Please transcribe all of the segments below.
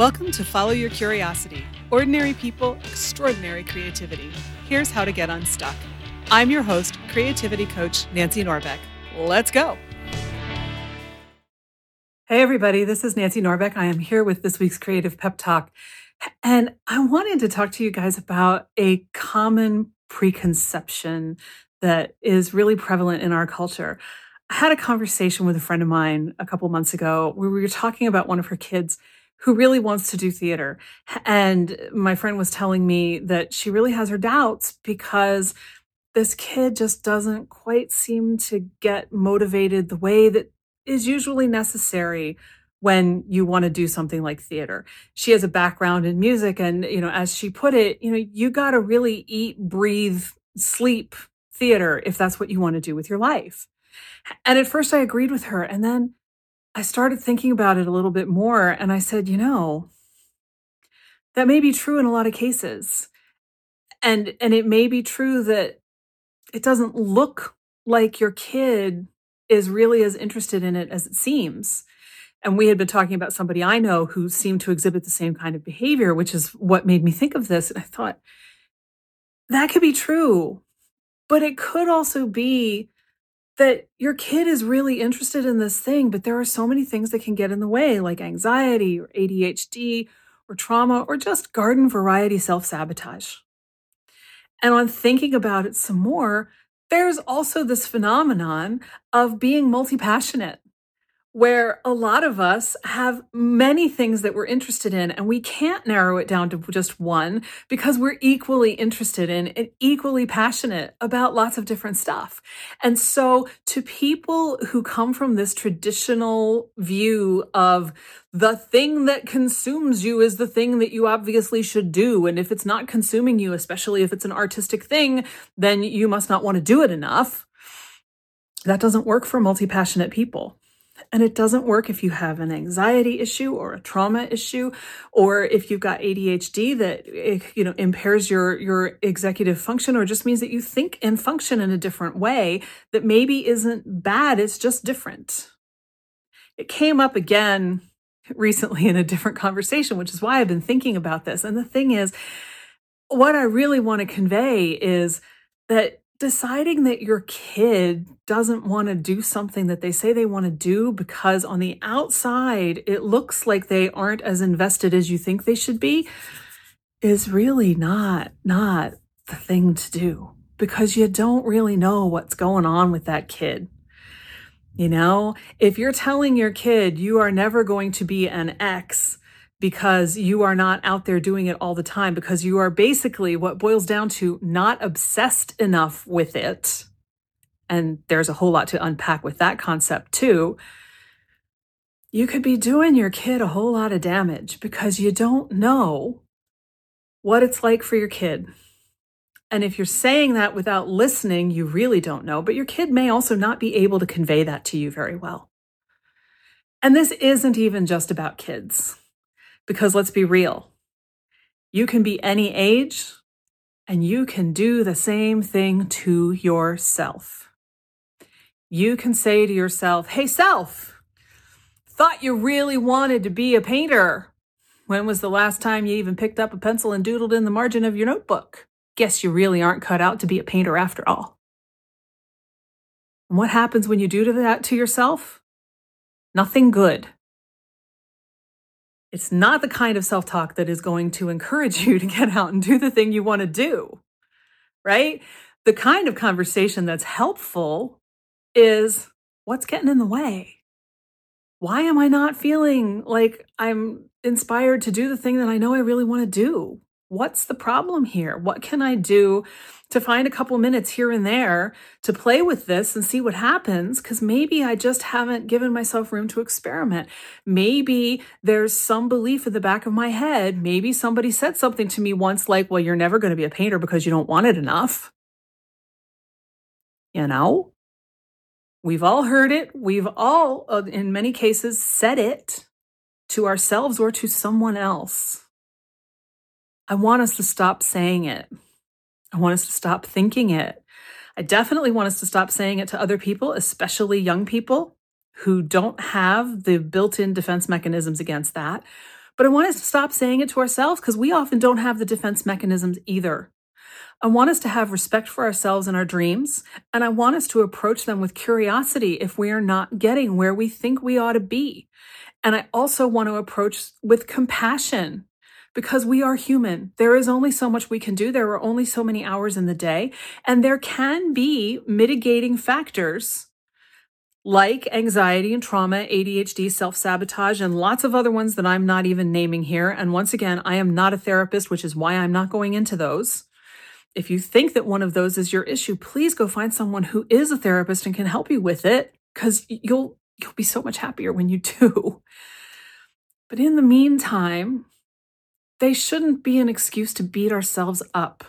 Welcome to Follow Your Curiosity Ordinary People, Extraordinary Creativity. Here's how to get unstuck. I'm your host, creativity coach Nancy Norbeck. Let's go. Hey, everybody, this is Nancy Norbeck. I am here with this week's Creative Pep Talk. And I wanted to talk to you guys about a common preconception that is really prevalent in our culture. I had a conversation with a friend of mine a couple months ago where we were talking about one of her kids who really wants to do theater. And my friend was telling me that she really has her doubts because this kid just doesn't quite seem to get motivated the way that is usually necessary when you want to do something like theater. She has a background in music and you know as she put it, you know, you got to really eat, breathe, sleep theater if that's what you want to do with your life. And at first I agreed with her and then I started thinking about it a little bit more and I said, you know, that may be true in a lot of cases. And and it may be true that it doesn't look like your kid is really as interested in it as it seems. And we had been talking about somebody I know who seemed to exhibit the same kind of behavior, which is what made me think of this. And I thought, that could be true, but it could also be that your kid is really interested in this thing, but there are so many things that can get in the way, like anxiety or ADHD or trauma or just garden variety self sabotage. And on thinking about it some more, there's also this phenomenon of being multi passionate where a lot of us have many things that we're interested in and we can't narrow it down to just one because we're equally interested in and equally passionate about lots of different stuff. And so to people who come from this traditional view of the thing that consumes you is the thing that you obviously should do. And if it's not consuming you, especially if it's an artistic thing, then you must not want to do it enough. That doesn't work for multi passionate people. And it doesn't work if you have an anxiety issue or a trauma issue, or if you've got ADHD that eh, you know impairs your your executive function, or just means that you think and function in a different way that maybe isn't bad. It's just different. It came up again recently in a different conversation, which is why I've been thinking about this. And the thing is, what I really want to convey is that deciding that your kid doesn't want to do something that they say they want to do because on the outside it looks like they aren't as invested as you think they should be is really not not the thing to do because you don't really know what's going on with that kid. You know, if you're telling your kid you are never going to be an X because you are not out there doing it all the time, because you are basically what boils down to not obsessed enough with it. And there's a whole lot to unpack with that concept too. You could be doing your kid a whole lot of damage because you don't know what it's like for your kid. And if you're saying that without listening, you really don't know, but your kid may also not be able to convey that to you very well. And this isn't even just about kids. Because let's be real, you can be any age and you can do the same thing to yourself. You can say to yourself, Hey, self, thought you really wanted to be a painter. When was the last time you even picked up a pencil and doodled in the margin of your notebook? Guess you really aren't cut out to be a painter after all. And what happens when you do that to yourself? Nothing good. It's not the kind of self talk that is going to encourage you to get out and do the thing you want to do, right? The kind of conversation that's helpful is what's getting in the way? Why am I not feeling like I'm inspired to do the thing that I know I really want to do? What's the problem here? What can I do to find a couple minutes here and there to play with this and see what happens because maybe I just haven't given myself room to experiment. Maybe there's some belief in the back of my head. Maybe somebody said something to me once like, well, you're never going to be a painter because you don't want it enough. You know? We've all heard it. We've all, uh, in many cases, said it to ourselves or to someone else. I want us to stop saying it. I want us to stop thinking it. I definitely want us to stop saying it to other people, especially young people who don't have the built in defense mechanisms against that. But I want us to stop saying it to ourselves because we often don't have the defense mechanisms either. I want us to have respect for ourselves and our dreams, and I want us to approach them with curiosity if we are not getting where we think we ought to be. And I also want to approach with compassion because we are human. There is only so much we can do. There are only so many hours in the day, and there can be mitigating factors like anxiety and trauma, ADHD, self sabotage, and lots of other ones that I'm not even naming here. And once again, I am not a therapist, which is why I'm not going into those. If you think that one of those is your issue, please go find someone who is a therapist and can help you with it because you'll you'll be so much happier when you do. But in the meantime, they shouldn't be an excuse to beat ourselves up.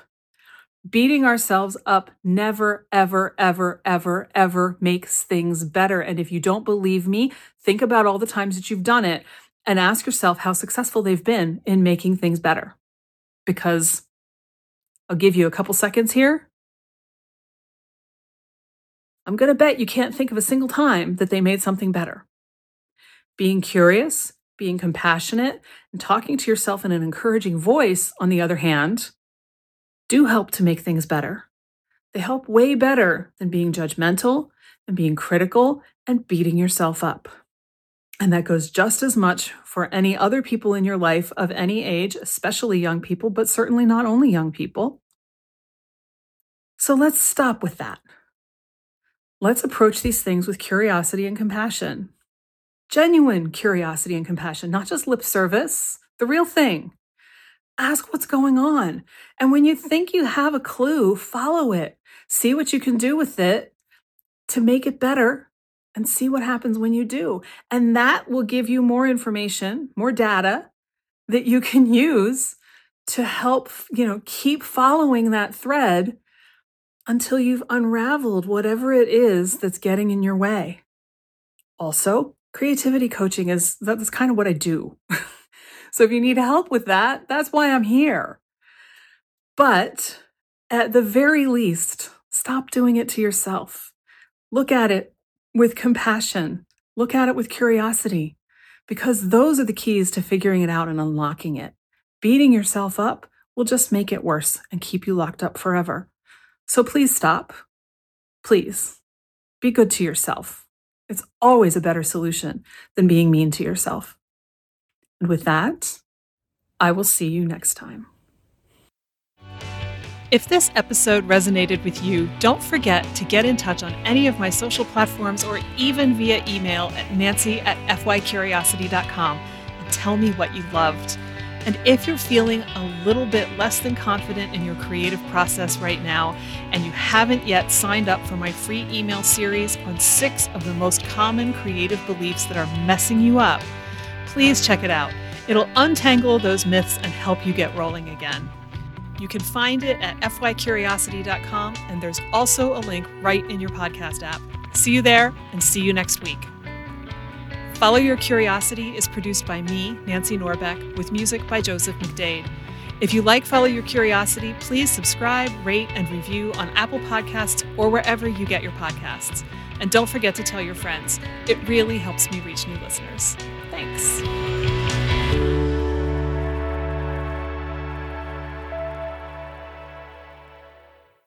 Beating ourselves up never, ever, ever, ever, ever makes things better. And if you don't believe me, think about all the times that you've done it and ask yourself how successful they've been in making things better. Because I'll give you a couple seconds here. I'm going to bet you can't think of a single time that they made something better. Being curious, being compassionate, and talking to yourself in an encouraging voice, on the other hand, do help to make things better. They help way better than being judgmental and being critical and beating yourself up. And that goes just as much for any other people in your life of any age, especially young people, but certainly not only young people. So let's stop with that. Let's approach these things with curiosity and compassion. Genuine curiosity and compassion, not just lip service, the real thing. Ask what's going on. And when you think you have a clue, follow it. See what you can do with it to make it better and see what happens when you do. And that will give you more information, more data that you can use to help, you know, keep following that thread until you've unraveled whatever it is that's getting in your way. Also, creativity coaching is that's kind of what I do. so if you need help with that, that's why I'm here. But at the very least, stop doing it to yourself. Look at it with compassion. Look at it with curiosity because those are the keys to figuring it out and unlocking it. Beating yourself up will just make it worse and keep you locked up forever. So please stop. Please be good to yourself. It's always a better solution than being mean to yourself. And with that, I will see you next time. If this episode resonated with you, don't forget to get in touch on any of my social platforms or even via email at nancy at fycuriosity.com and tell me what you loved. And if you're feeling a little bit less than confident in your creative process right now, and you haven't yet signed up for my free email series on six of the most common creative beliefs that are messing you up, please check it out. It'll untangle those myths and help you get rolling again. You can find it at fycuriosity.com, and there's also a link right in your podcast app. See you there, and see you next week. Follow Your Curiosity is produced by me, Nancy Norbeck, with music by Joseph McDade. If you like Follow Your Curiosity, please subscribe, rate, and review on Apple Podcasts or wherever you get your podcasts. And don't forget to tell your friends. It really helps me reach new listeners. Thanks.